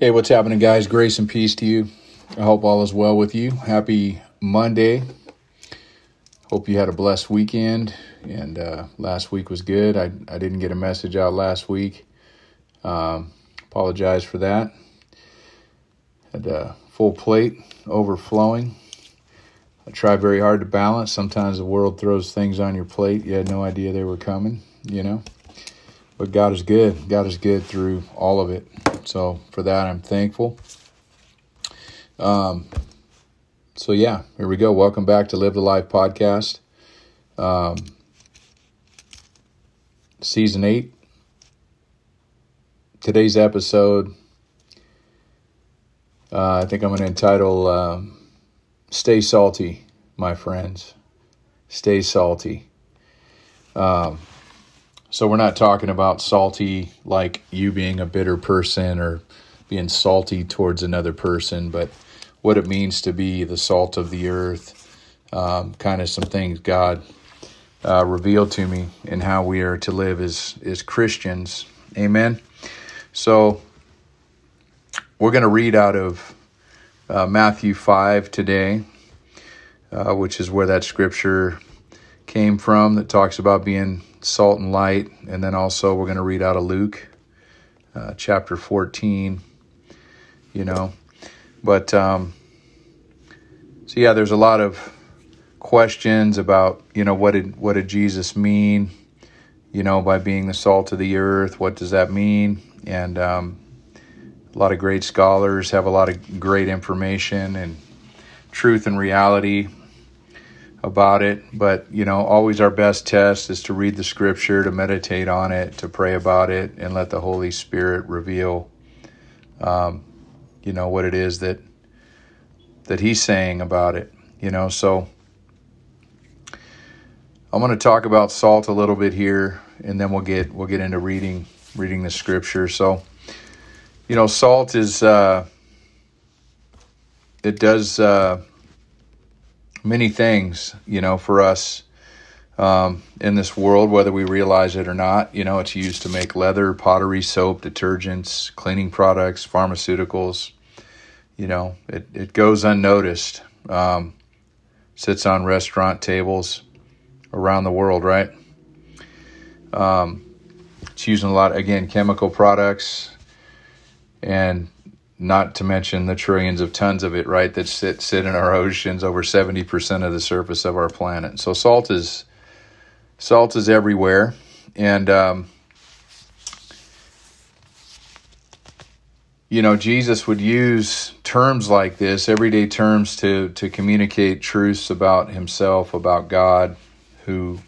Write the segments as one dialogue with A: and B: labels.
A: Hey, what's happening, guys? Grace and peace to you. I hope all is well with you. Happy Monday. Hope you had a blessed weekend. And uh, last week was good. I, I didn't get a message out last week. Um, apologize for that. Had a full plate overflowing. I try very hard to balance. Sometimes the world throws things on your plate. You had no idea they were coming, you know. But God is good. God is good through all of it. So for that, I'm thankful. Um, so yeah, here we go. Welcome back to Live the Life podcast, um, season eight. Today's episode, uh, I think I'm going to entitle um, "Stay Salty, My Friends." Stay salty. Um, so we're not talking about salty like you being a bitter person or being salty towards another person, but what it means to be the salt of the earth, um, kind of some things God uh, revealed to me and how we are to live as as Christians. Amen. So we're going to read out of uh, Matthew five today, uh, which is where that scripture came from that talks about being salt and light. And then also, we're going to read out of Luke uh, chapter 14, you know. But, um, so yeah, there's a lot of questions about, you know, what did, what did Jesus mean, you know, by being the salt of the earth? What does that mean? And, um, a lot of great scholars have a lot of great information and truth and reality about it. But, you know, always our best test is to read the scripture, to meditate on it, to pray about it, and let the Holy Spirit reveal, um, you know, what it is that that He's saying about it. You know, so I'm going to talk about salt a little bit here, and then we'll get we'll get into reading reading the scripture. So, you know, salt is uh, it does. Uh, many things, you know, for us um, in this world, whether we realize it or not. You know, it's used to make leather, pottery, soap, detergents, cleaning products, pharmaceuticals. You know, it, it goes unnoticed. Um, sits on restaurant tables around the world, right? Um, it's using a lot, again, chemical products and not to mention the trillions of tons of it, right, that sit sit in our oceans, over seventy percent of the surface of our planet. So salt is salt is everywhere, and um, you know Jesus would use terms like this, everyday terms, to to communicate truths about Himself, about God, who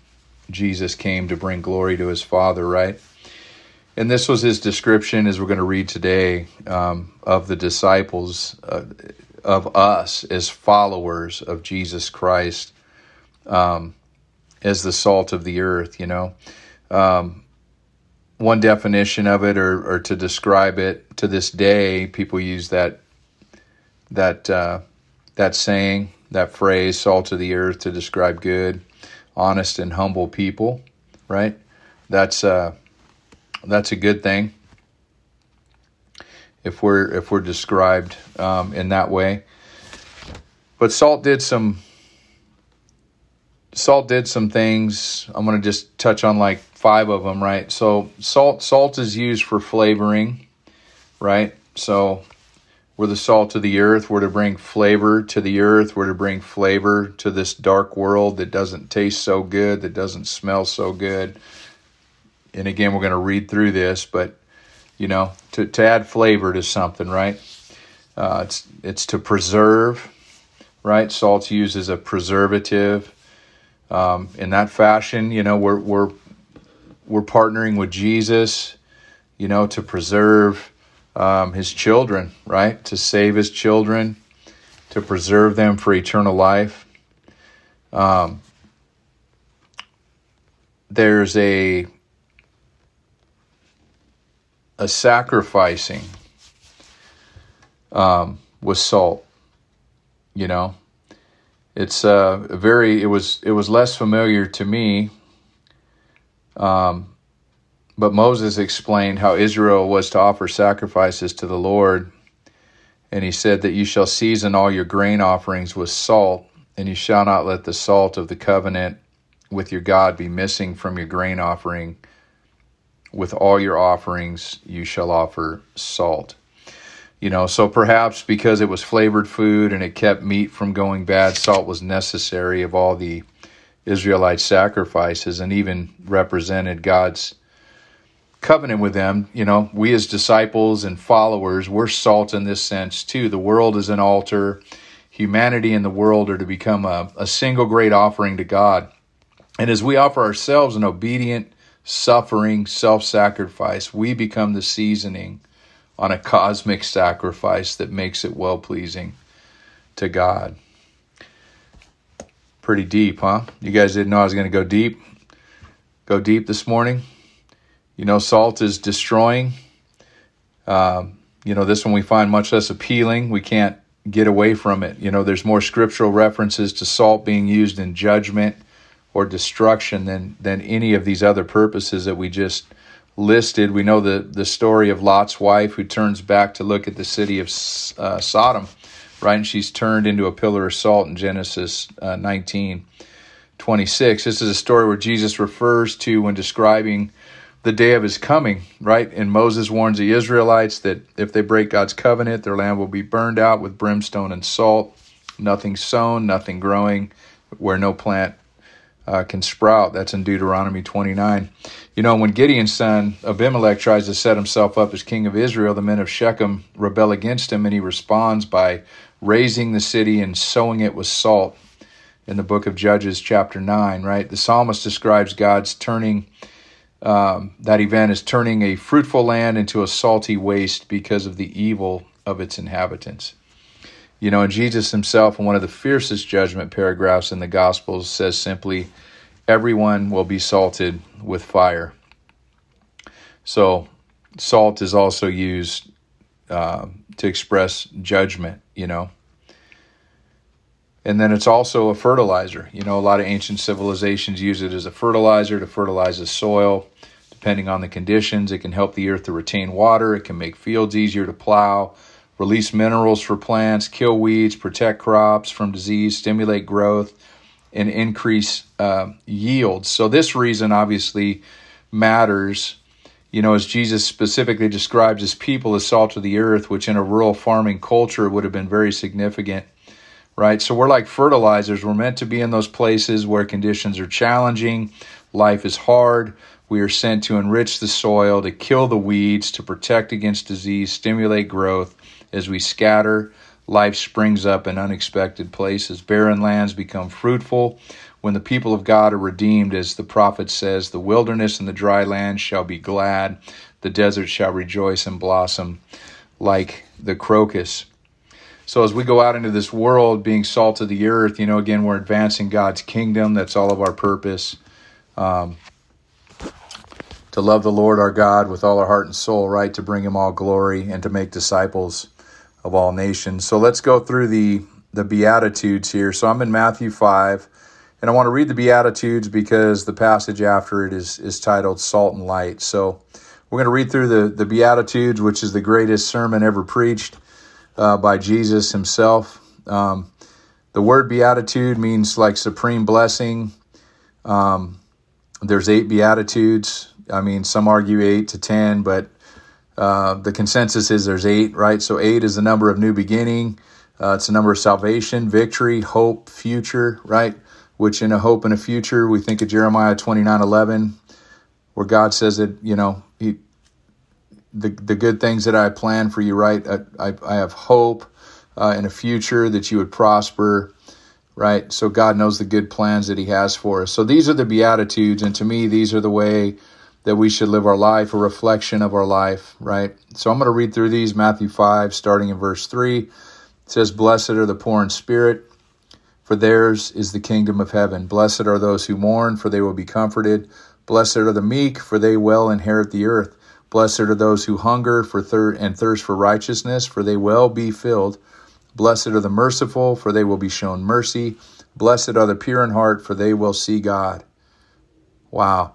A: Jesus came to bring glory to His Father, right? And this was his description, as we're going to read today, um, of the disciples, uh, of us as followers of Jesus Christ, um, as the salt of the earth. You know, um, one definition of it, or, or, to describe it to this day, people use that that uh, that saying, that phrase, "salt of the earth," to describe good, honest, and humble people. Right? That's uh, that's a good thing if we're if we're described um, in that way. But salt did some salt did some things. I'm going to just touch on like five of them, right? So salt salt is used for flavoring, right? So we're the salt of the earth. We're to bring flavor to the earth. We're to bring flavor to this dark world that doesn't taste so good, that doesn't smell so good and again, we're going to read through this, but you know, to, to add flavor to something, right? Uh, it's it's to preserve, right? Salt's used as a preservative. Um, in that fashion, you know, we're we're we're partnering with Jesus, you know, to preserve um, His children, right? To save His children, to preserve them for eternal life. Um, there's a a sacrificing um, with salt. You know, it's uh, very. It was it was less familiar to me. Um, but Moses explained how Israel was to offer sacrifices to the Lord And he said that you shall season all your grain offerings with salt, and you shall not let the salt of the covenant with your God be missing from your grain offering. With all your offerings, you shall offer salt. You know, so perhaps because it was flavored food and it kept meat from going bad, salt was necessary of all the Israelite sacrifices and even represented God's covenant with them. You know, we as disciples and followers, we're salt in this sense too. The world is an altar. Humanity and the world are to become a, a single great offering to God. And as we offer ourselves an obedient, suffering, self sacrifice, we become the seasoning on a cosmic sacrifice that makes it well pleasing to God. Pretty deep, huh? You guys didn't know I was going to go deep? Go deep this morning? You know, salt is destroying. Um, you know, this one we find much less appealing. We can't get away from it. You know, there's more scriptural references to salt being used in judgment or destruction than than any of these other purposes that we just listed. We know the the story of Lot's wife who turns back to look at the city of uh, Sodom, right? And she's turned into a pillar of salt in Genesis uh, 19, 26. This is a story where Jesus refers to when describing the day of his coming, right? And Moses warns the Israelites that if they break God's covenant, their land will be burned out with brimstone and salt, nothing sown, nothing growing, where no plant uh, can sprout. That's in Deuteronomy 29. You know, when Gideon's son Abimelech tries to set himself up as king of Israel, the men of Shechem rebel against him, and he responds by razing the city and sowing it with salt in the book of Judges, chapter 9, right? The psalmist describes God's turning um, that event is turning a fruitful land into a salty waste because of the evil of its inhabitants. You know, and Jesus himself, in one of the fiercest judgment paragraphs in the Gospels, says simply, Everyone will be salted with fire. So, salt is also used uh, to express judgment, you know. And then it's also a fertilizer. You know, a lot of ancient civilizations use it as a fertilizer to fertilize the soil depending on the conditions. It can help the earth to retain water, it can make fields easier to plow, release minerals for plants, kill weeds, protect crops from disease, stimulate growth, and increase uh, yields. So, this reason obviously matters. You know, as Jesus specifically describes his people as salt of the earth, which in a rural farming culture would have been very significant right? So we're like fertilizers. We're meant to be in those places where conditions are challenging, life is hard, we are sent to enrich the soil, to kill the weeds, to protect against disease, stimulate growth. As we scatter, life springs up in unexpected places. Barren lands become fruitful. When the people of God are redeemed, as the prophet says, the wilderness and the dry land shall be glad, the desert shall rejoice and blossom like the crocus. So as we go out into this world being salt of the earth, you know, again, we're advancing God's kingdom. That's all of our purpose. Um, to love the Lord our God with all our heart and soul, right? To bring him all glory and to make disciples of all nations. So let's go through the the beatitudes here. So I'm in Matthew 5 and I want to read the beatitudes because the passage after it is is titled salt and light. So we're going to read through the the beatitudes, which is the greatest sermon ever preached uh, by Jesus himself. Um, the word beatitude means like supreme blessing. Um, there's eight beatitudes I mean, some argue eight to 10, but uh, the consensus is there's eight, right? So eight is the number of new beginning. Uh, it's a number of salvation, victory, hope, future, right? Which in a hope and a future, we think of Jeremiah 29 11, where God says that, you know, he, the, the good things that I plan for you, right? I, I, I have hope uh, in a future that you would prosper, right? So God knows the good plans that He has for us. So these are the Beatitudes, and to me, these are the way that we should live our life, a reflection of our life, right? So I'm going to read through these Matthew 5, starting in verse 3. It says, Blessed are the poor in spirit, for theirs is the kingdom of heaven. Blessed are those who mourn, for they will be comforted. Blessed are the meek, for they will inherit the earth. Blessed are those who hunger for thir- and thirst for righteousness, for they will be filled. Blessed are the merciful, for they will be shown mercy. Blessed are the pure in heart, for they will see God. Wow.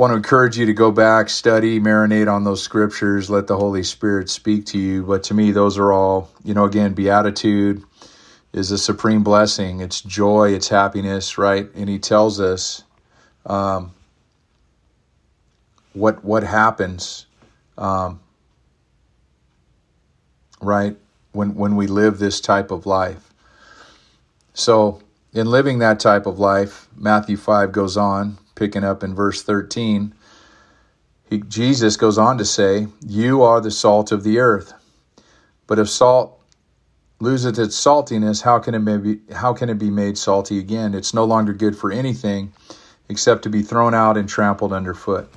A: want to encourage you to go back, study, marinate on those scriptures, let the Holy Spirit speak to you. But to me, those are all, you know, again, beatitude is a supreme blessing. It's joy, it's happiness, right? And he tells us um, what what happens, um, right, when when we live this type of life. So, in living that type of life, Matthew five goes on picking up in verse 13, he, Jesus goes on to say, You are the salt of the earth. But if salt loses its saltiness, how can it be, how can it be made salty again? It's no longer good for anything except to be thrown out and trampled underfoot.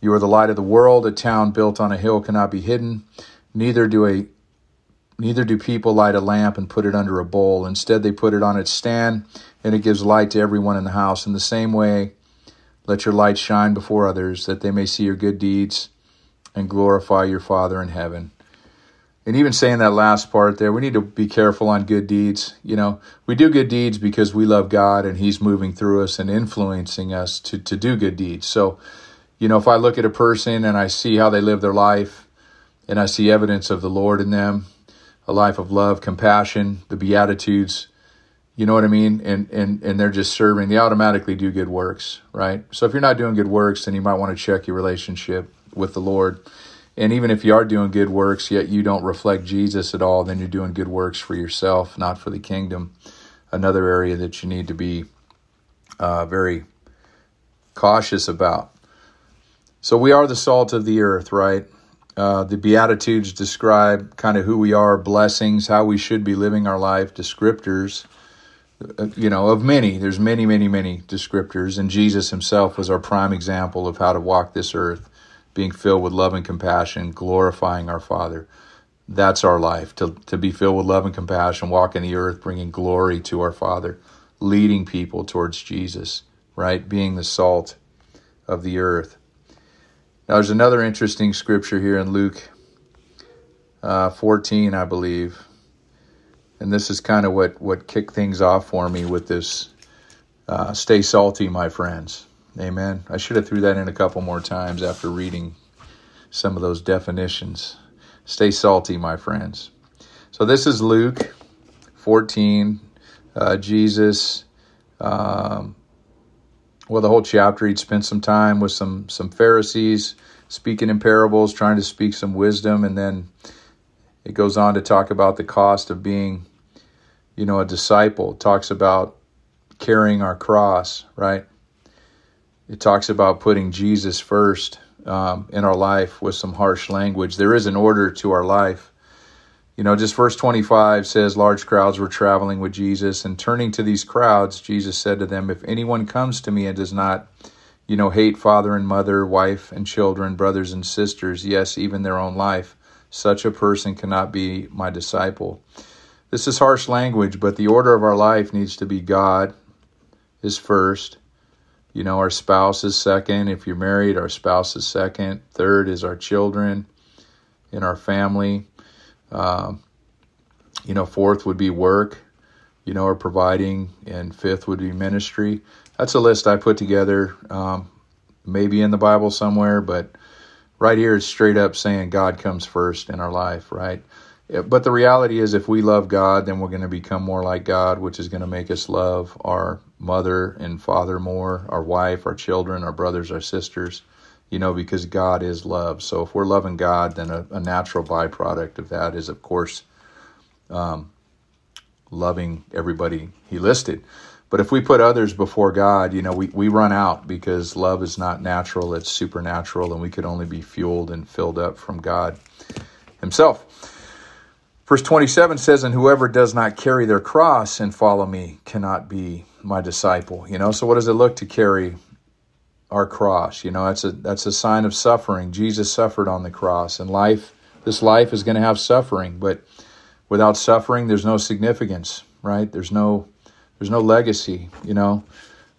A: You are the light of the world. A town built on a hill cannot be hidden. Neither do a neither do people light a lamp and put it under a bowl. Instead, they put it on its stand, and it gives light to everyone in the house. In the same way, let your light shine before others, that they may see your good deeds and glorify your Father in heaven. And even saying that last part there, we need to be careful on good deeds. You know, we do good deeds because we love God and He's moving through us and influencing us to, to do good deeds. So, you know, if I look at a person and I see how they live their life and I see evidence of the Lord in them, a life of love, compassion, the Beatitudes, you know what I mean? And and and they're just serving. They automatically do good works, right? So if you're not doing good works, then you might want to check your relationship with the Lord. And even if you are doing good works, yet you don't reflect Jesus at all, then you're doing good works for yourself, not for the kingdom. Another area that you need to be uh, very cautious about. So we are the salt of the earth, right? Uh, the Beatitudes describe kind of who we are, blessings, how we should be living our life, descriptors you know, of many. There's many, many, many descriptors, and Jesus himself was our prime example of how to walk this earth, being filled with love and compassion, glorifying our Father. That's our life, to, to be filled with love and compassion, walking the earth, bringing glory to our Father, leading people towards Jesus, right? Being the salt of the earth. Now, there's another interesting scripture here in Luke uh, 14, I believe and this is kind of what what kicked things off for me with this uh, stay salty my friends. Amen. I should have threw that in a couple more times after reading some of those definitions. Stay salty my friends. So this is luke 14 uh, jesus um, well the whole chapter he'd spent some time with some some pharisees speaking in parables trying to speak some wisdom and then it goes on to talk about the cost of being you know, a disciple. It talks about carrying our cross, right? It talks about putting Jesus first um, in our life with some harsh language. There is an order to our life. You know, just verse 25 says, Large crowds were traveling with Jesus, and turning to these crowds, Jesus said to them, If anyone comes to me and does not, you know, hate father and mother, wife and children, brothers and sisters, yes, even their own life, such a person cannot be my disciple. This is harsh language, but the order of our life needs to be God is first. You know, our spouse is second. If you're married, our spouse is second. Third is our children in our family. Um, you know, fourth would be work, you know, or providing. And fifth would be ministry. That's a list I put together, um, maybe in the Bible somewhere, but right here it's straight up saying God comes first in our life, right? But the reality is, if we love God, then we're going to become more like God, which is going to make us love our mother and father more, our wife, our children, our brothers, our sisters, you know, because God is love. So if we're loving God, then a, a natural byproduct of that is, of course, um, loving everybody He listed. But if we put others before God, you know, we, we run out because love is not natural, it's supernatural, and we could only be fueled and filled up from God Himself. Verse 27 says, And whoever does not carry their cross and follow me cannot be my disciple. You know, so what does it look to carry our cross? You know, that's a that's a sign of suffering. Jesus suffered on the cross, and life this life is going to have suffering, but without suffering, there's no significance, right? There's no there's no legacy, you know.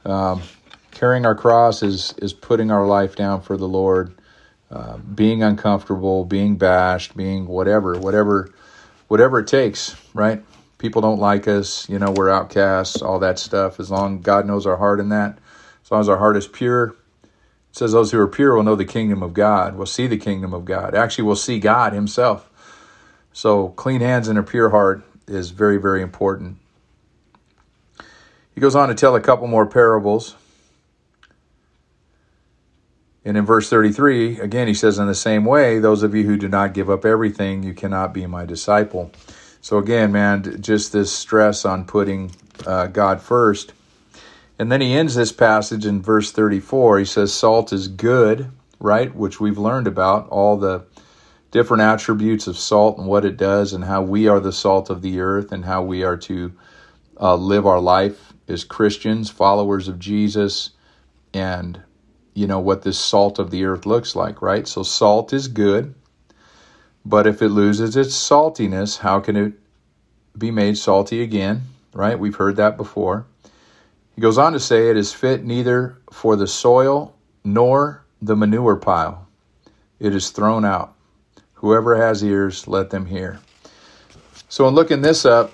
A: Um, carrying our cross is is putting our life down for the Lord, uh, being uncomfortable, being bashed, being whatever, whatever, whatever it takes, right? People don't like us, you know, we're outcasts, all that stuff. As long God knows our heart in that, as long as our heart is pure, it says those who are pure will know the kingdom of God, will see the kingdom of God. Actually, will see God Himself. So, clean hands and a pure heart is very, very important. He goes on to tell a couple more parables. And in verse 33, again, he says, In the same way, those of you who do not give up everything, you cannot be my disciple. So, again, man, just this stress on putting uh, God first. And then he ends this passage in verse 34. He says, Salt is good, right? Which we've learned about, all the different attributes of salt and what it does, and how we are the salt of the earth, and how we are to uh, live our life as Christians, followers of Jesus, and you know what this salt of the earth looks like, right? So salt is good, but if it loses its saltiness, how can it be made salty again, right? We've heard that before. He goes on to say it is fit neither for the soil nor the manure pile. It is thrown out. Whoever has ears, let them hear. So, in looking this up,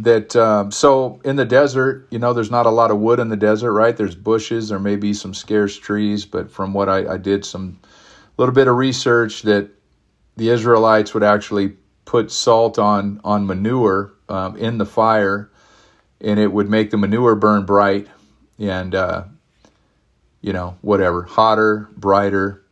A: that um, so in the desert, you know, there's not a lot of wood in the desert, right? There's bushes, there may be some scarce trees, but from what I, I did some little bit of research that the Israelites would actually put salt on on manure um, in the fire, and it would make the manure burn bright, and uh, you know whatever hotter, brighter,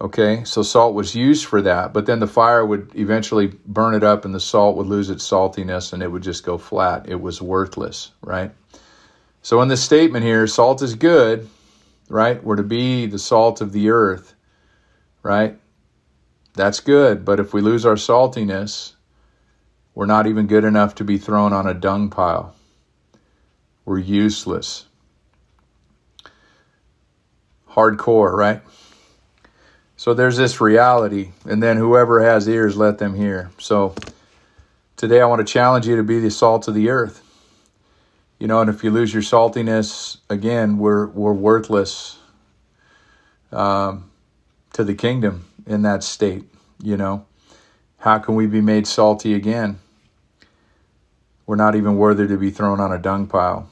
A: Okay, so salt was used for that, but then the fire would eventually burn it up and the salt would lose its saltiness and it would just go flat. It was worthless, right? So in this statement here, salt is good, right? We're to be the salt of the earth, right? That's good, but if we lose our saltiness, we're not even good enough to be thrown on a dung pile. We're useless. Hardcore, right? So there's this reality, and then whoever has ears, let them hear. So today I want to challenge you to be the salt of the earth. You know, and if you lose your saltiness, again, we're we're worthless um, to the kingdom in that state. You know, how can we be made salty again? We're not even worthy to be thrown on a dung pile.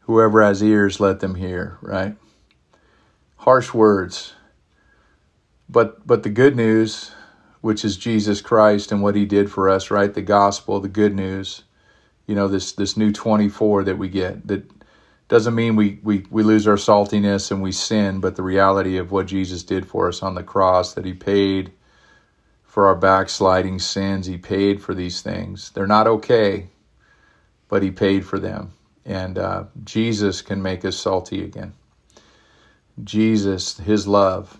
A: Whoever has ears, let them hear. Right? Harsh words but but the good news, which is Jesus Christ and what He did for us, right? The gospel, the good news. You know this this new twenty four that we get that doesn't mean we, we, we lose our saltiness and we sin, but the reality of what Jesus did for us on the cross, that He paid for our backsliding sins. He paid for these things. They're not okay, but He paid for them. And uh, Jesus can make us salty again. Jesus, His love,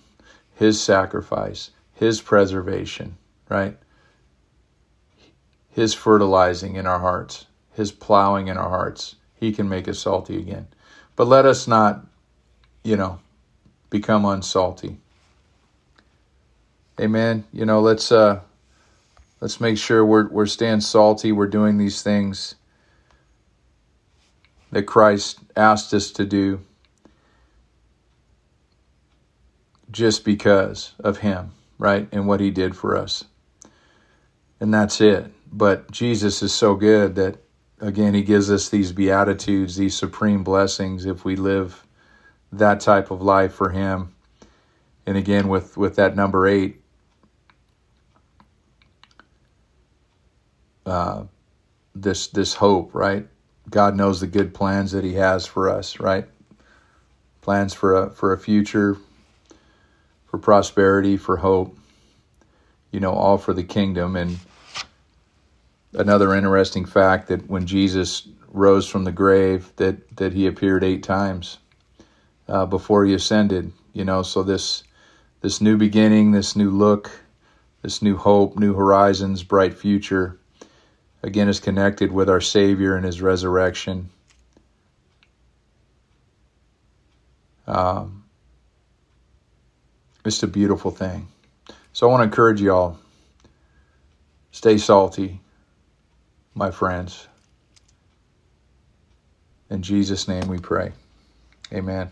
A: his sacrifice, His preservation, right? His fertilizing in our hearts, His plowing in our hearts. He can make us salty again. But let us not, you know, become unsalty. Amen. You know, let's uh let's make sure we're we're staying salty, we're doing these things that Christ asked us to do just because of him, right? And what he did for us. And that's it. But Jesus is so good that, again, he gives us these beatitudes, these supreme blessings if we live that type of life for him. And again, with, with that number eight, uh, this this hope, right? God knows the good plans that He has for us, right? Plans for a for a future, for prosperity, for hope, you know, all for the kingdom. And another interesting fact that when Jesus rose from the grave, that, that he appeared eight times uh, before he ascended, you know, so this, this new beginning, this new look, this new hope, new horizons, bright future, again, is connected with our Savior and his resurrection. Um, It's a beautiful thing. So I want to encourage y'all stay salty, my friends. In Jesus' name we pray. Amen.